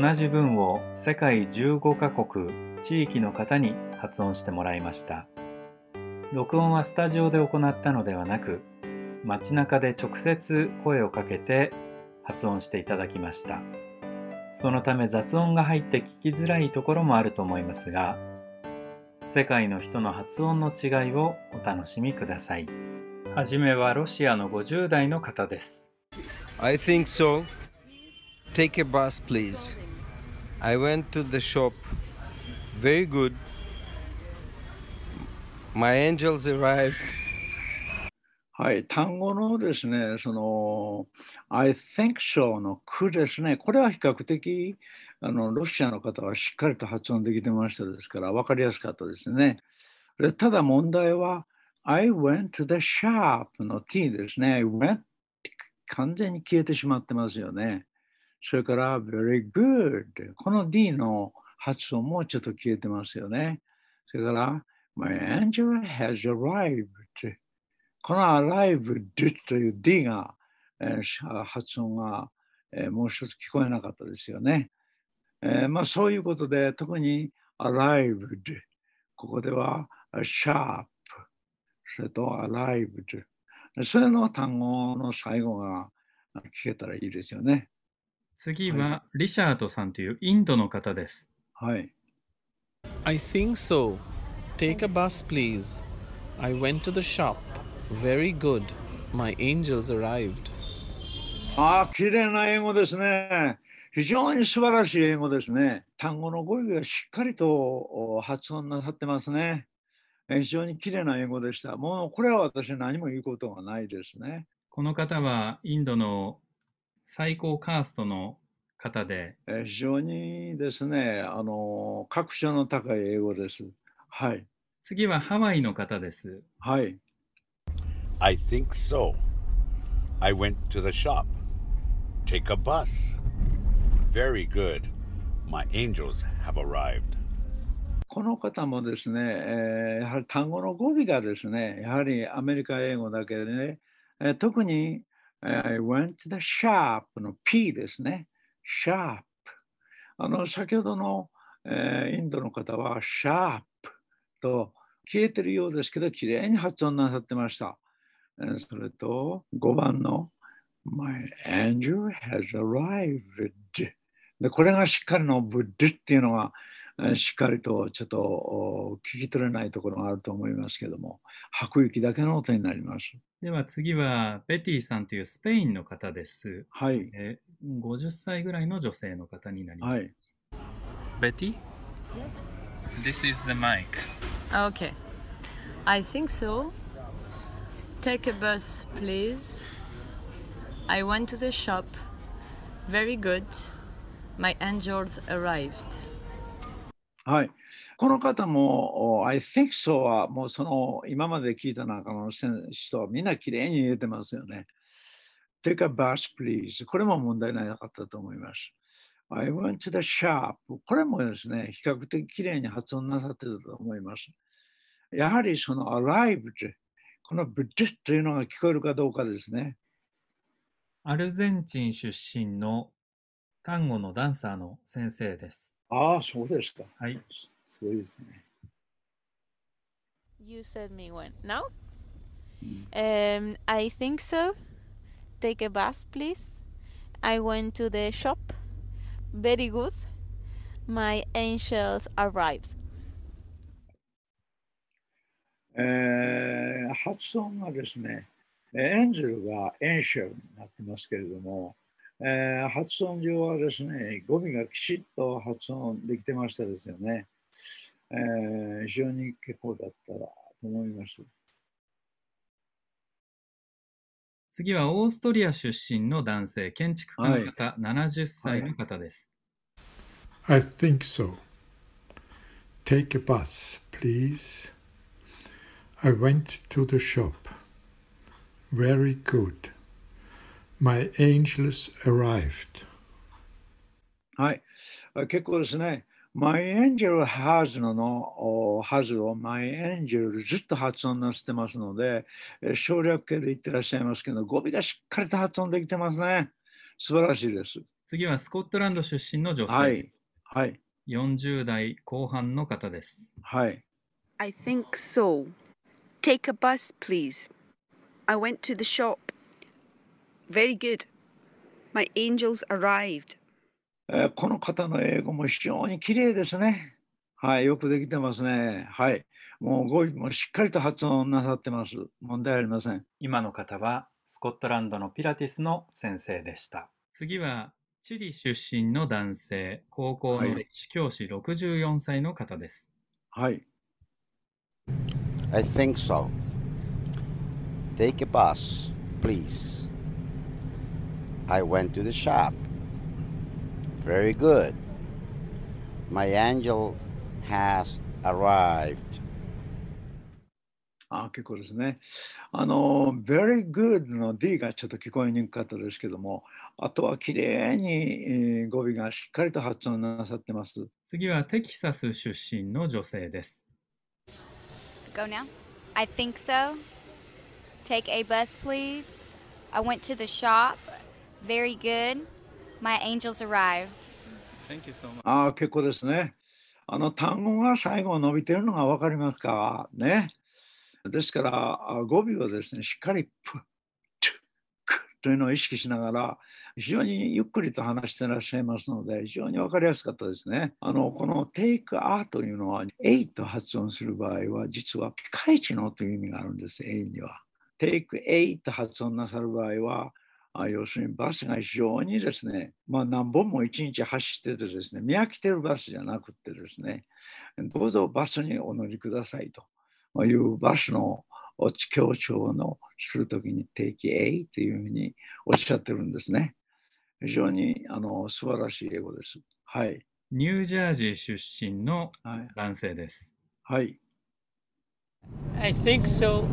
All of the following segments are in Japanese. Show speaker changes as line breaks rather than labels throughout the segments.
同じ文を世界15カ国地域の方に発音してもらいました録音はスタジオで行ったのではなく街中で直接声をかけて発音していただきましたそのため雑音が入って聞きづらいところもあると思いますが世界の人の発音の違いをお楽しみくださいはじめはロシアの50代の方です
I think so. Take a bus, please. I went to the shop. Very good. My angels arrived.
はい、単語のですね、その、I think so の句ですね、これは比較的、あのロシアの方はしっかりと発音できてましたですから、分かりやすかったですね。でただ問題は、I went to the shop の t ですね。I went 完全に消えてしまってますよね。それから、very good。この D の発音もちょっと消えてますよね。それから、My angel has arrived。この arrived という D が、えー、発音が、えー、もう一つ聞こえなかったですよね。えー、まあ、そういうことで、特に arrived。ここでは sharp。それと arrived。それの単語の最後が聞けたらいいですよね。
次は、リシャードさんというインドの方です。
はい。
I think so. Take a bus, please. I went to the shop. Very good. My angels arrived.
ああ、綺麗な英語ですね。非常に素晴らしい英語ですね。単語の語尾がしっかりと発音なさってますね。非常に綺麗な英語でした。もうこれは私何も言うことがないですね。
この方はインドの最高カーストの方で。
非常にですね、あの、格調の高い英語です。はい。
次はハワイの方です。
はい。
I think so. I went to the shop. Take a bus. Very good. My angels have arrived.
この方もですね、えー、やはり単語の語尾がですね、やはりアメリカ英語だけでね、えー、特に、I went to the shop の P ですね、sharp。あの、先ほどの、えー、インドの方は sharp と消えてるようですけど、きれいに発音なさってました。それと、5番の My angel has arrived で、これがしっかりのブッドっていうのが、しっかりとちょっと聞き取れないところがあると思いますけども、吐く息だけの音になります。
では次は、ベティさんというスペインの方です。
はい。
え50歳ぐらいの女性の方になります。はい。
ベティ This is the mic.
Okay. I think so. Take a bus, please. I went to the shop. Very good. My angels arrived.
はい。この方も、I think so はもうその今まで聞いた中の人はみんなきれいに言えてますよね。Take a bus, please. これも問題なかったと思います。I went to the shop. これもですね、比較的きれいに発音なさってると思います。やはりその arrived、この b ッ d というのが聞こえるかどうかですね。
アルゼンチン出身の単語のダンサーの先生です。
ああ、そうですか。
はい。
すごいですね。
You said me when? No? Um, I think so. Take a bus, please. I went to the shop. Very good. My angels arrived.
えー、発音がですね、エンゼルがエンシェルになってますけれども、えー、発音上はですね、語尾がきちっと発音できてましたですよね。えー、非常に結構だったらと思います。
次はオーストリア出身の男性、建築家の方、はい、70歳の方です。
I think so. Take a bus, please. I went to the shop. Very good. My angels arrived.
はい。結構ですね。My angel has のの has を My angel ずっと発音なしてますので、省略形で言ってらっしゃいますけど、語尾がしっかりと発音できてますね。素晴らしいです。
次はスコットランド出身の女性、
はい。はい。
40代後半の方です。
はい。
I think so. Take a bus, please. I went to the shop. Very good. My angels arrived.
えーこの方の英語も非常に綺麗ですね。はい。よくできてますね。はい。もう語尾もしっかりと発音なさってます。問題ありません。
今の方はスコットランドのピラティスの先生でした。次はチリ出身の男性、高校の歴史教師64歳の方です。
はい。
I think so. Take a bus, please. I went to the shop. Very good. My angel has arrived.
あ結構ですね。あの、very good の D がちょっと聞こえにくかったですけども、あとは綺麗にえー語尾がしっかりと発音なさってます。
次はテキサス出身の女性です。
Go now. I think so. Take a bus, please. I went to the shop. Very good. My angels arrived.
Thank you so much.
ああ、結構ですね。あの単語が最後伸びてるのが分かりますか？ね。ですから、あ語尾をですね、しっかりプッ、トゥクというのを意識しながら、非常にゆっくりと話していらっしゃいますので、非常に分かりやすかったですね。あの、この take a というのは、A と発音する場合は、実はピカイチのという意味があるんです、A には。take A と発音なさる場合は、あ要するにバスが非常にですね、まあ、何本も一日走っててですね、見飽きてるバスじゃなくてですね、どうぞバスにお乗りくださいというバスの強調のするときに定期 A というふうにおっしゃってるんですね。非常にあの素晴らしい英語です。はい。
ニュージャージー出身の
はい。
男性です。
はい。
I think so.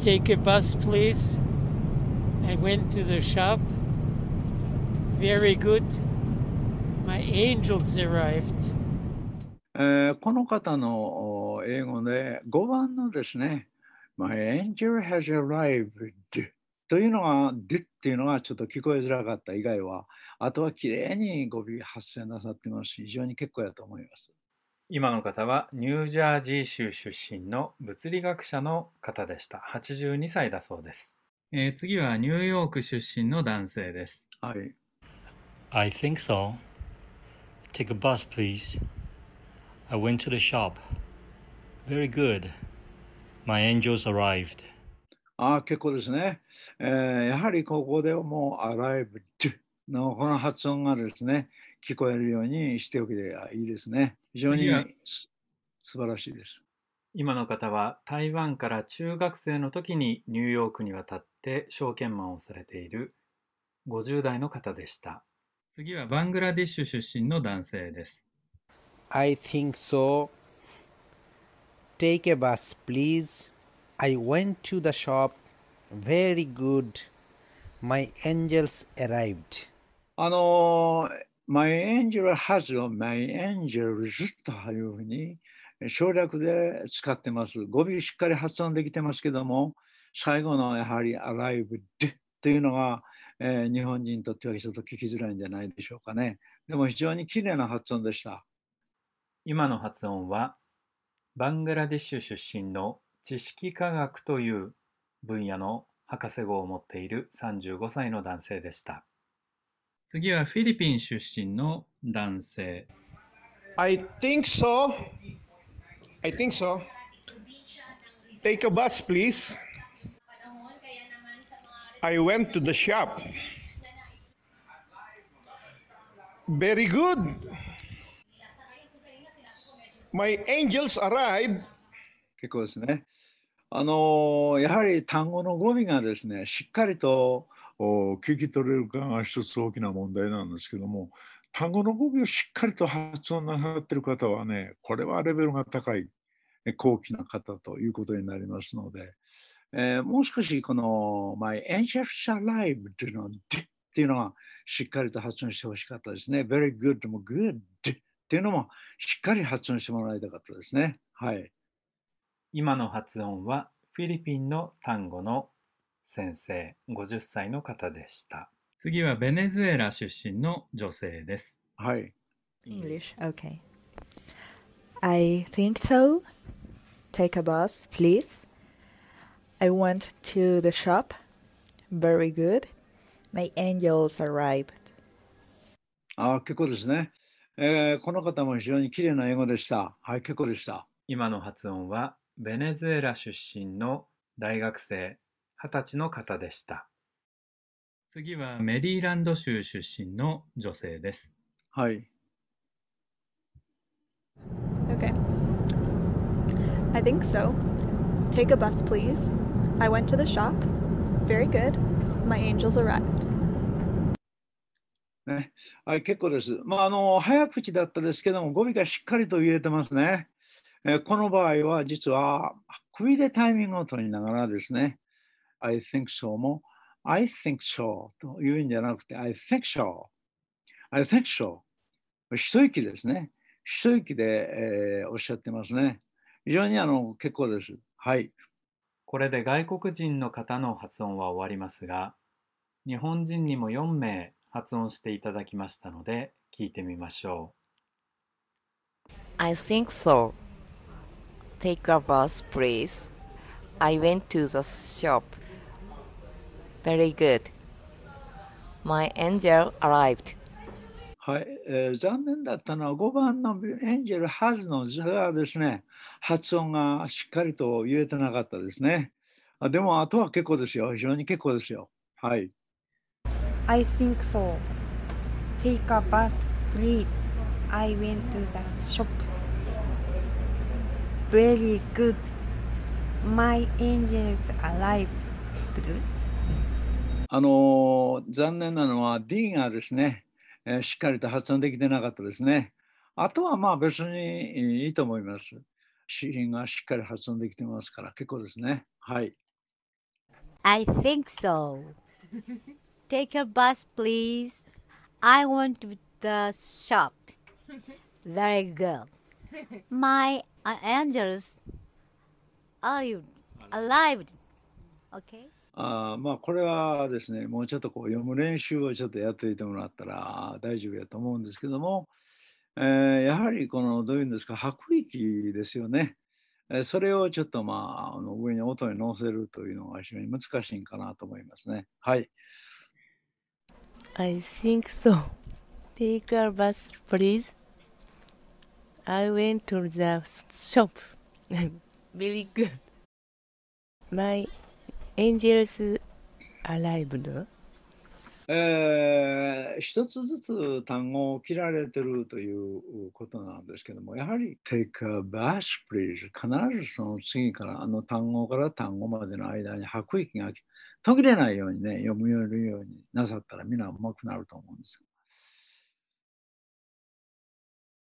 Take a bus, please. I went to the shop. Very good. My angels arrived.
えーこの方のお英語で5番のですね、My angel has arrived というのが、でっていうのがちょっと聞こえづらかった以外は、あとはきれいに語尾発声なさってますし、非常に結構やと思います。
今の方はニュージャージー州出身の物理学者の方でした。82歳だそうです。えー次はニューヨーク出身の男性です。
はい。
I think so. Take a bus, please. I went to the shop. Very good. My angels arrived.
ああ、結構ですね。えーやはりここでもう arrived のこの発音がですね、聞こえるようにしておけばいいですね。非常に素晴らしいです。
今の方は台湾から中学生の時にニューヨークに渡って証券マンをされている50代の方でした。次はバングラディッシュ出身の男性です。
I think so. Take a bus, please. I went to the shop. Very good. My angels arrived.
あのー、My angel has を My angels というふうに省略で使ってます。語尾しっかり発音できてますけども、最後のやはり arrived というのが、えー日本人にとってはちょっと聞きづらいんじゃないでしょうかね。でも非常に綺麗な発音でした。
今の発音はバングラディッシュ出身の知識科学という分野の博士号を持っている35歳の男性でした。次はフィリピン出身の男性。
I think so. I think so. Take a bus, please. I went to the shop. Very good. My angels arrived.
結構ですね。あのーやはり単語の語尾がですね、しっかりとお聞き取れるかが一つ大きな問題なんですけども、単語の語尾をしっかりと発音なさっている方はね、これはレベルが高い、え高貴な方ということになりますので、えーもう少しこの My angels arrived というのっていうのがしっかりと発音してほしかったですね。very good も good っていうのもしっかり発音してもらいたかったですね。はい。
今の発音はフィリピンの単語の先生50歳の方でした。次はベネズエラ出身の女性です。
はい。
English. Okay. I think so. Take a bus, please. I went to the shop. Very good. My angels arrived.
あ結構ですね、えーこの方も非常に綺麗な英語でした。はい、結構でした。
今の発音はベネズエラ出身の大学生20歳の方でした。次はメリーランド州出身の女性です。
はい。
Okay. I think so. Take a bus, please. I went to the shop. Very good. My angels arrived.
ね、はい、結構です。まあ、あの、早口だったですけども、語尾がしっかりと言えてますね。えーこの場合は、実は、首でタイミングを取りながらですね、I think so も、I think so と言うんじゃなくて、I think so。I think so。一息ですね。一息で、えーおっしゃってますね。非常にあの結構です。はい。
これで外国人の方の発音は終わりますが、日本人にも4名発音していただきましたので、聞いてみましょ
I think so. Take a bus, please. I went to the shop. Very good. My angel arrived.
はい、えー残念だったのは5番のエンジェルハズの図がですね、発音がしっかりと言えてなかったですね。あでも、あとは結構ですよ。非常に結構ですよ。はい。
I think so. Take a bus, please. I went to the shop. Very good. My angels arrived.
あのー残念なのは D がですね、えーしっかりと発音できてなかったですね。あとはまあ別にいいと思います。子音がしっかり発音できてますから結構ですね。はい。
I think so. Take a bus, please. I want to the shop. Very good. My uh, angels are you alive? Okay.
あーまあこれはですね、もうちょっとこう読む練習をちょっとやっておいてもらったら大丈夫やと思うんですけども、えーやはりこのどういうんですか、吐く息ですよね。えーそれをちょっとまああの上に音に乗せるというのが非常に難しいんかなと思いますね。はい。
I think so. Take a bus, please. I went to the shop. Very good. My angels arrived.
えー一つずつ単語を切られてるということなんですけども、やはり take a bus, please 必ずその次からあの単語から単語までの間に吐く息が途切れないようにね、読むようになさったらみんなうまくなると思うんです。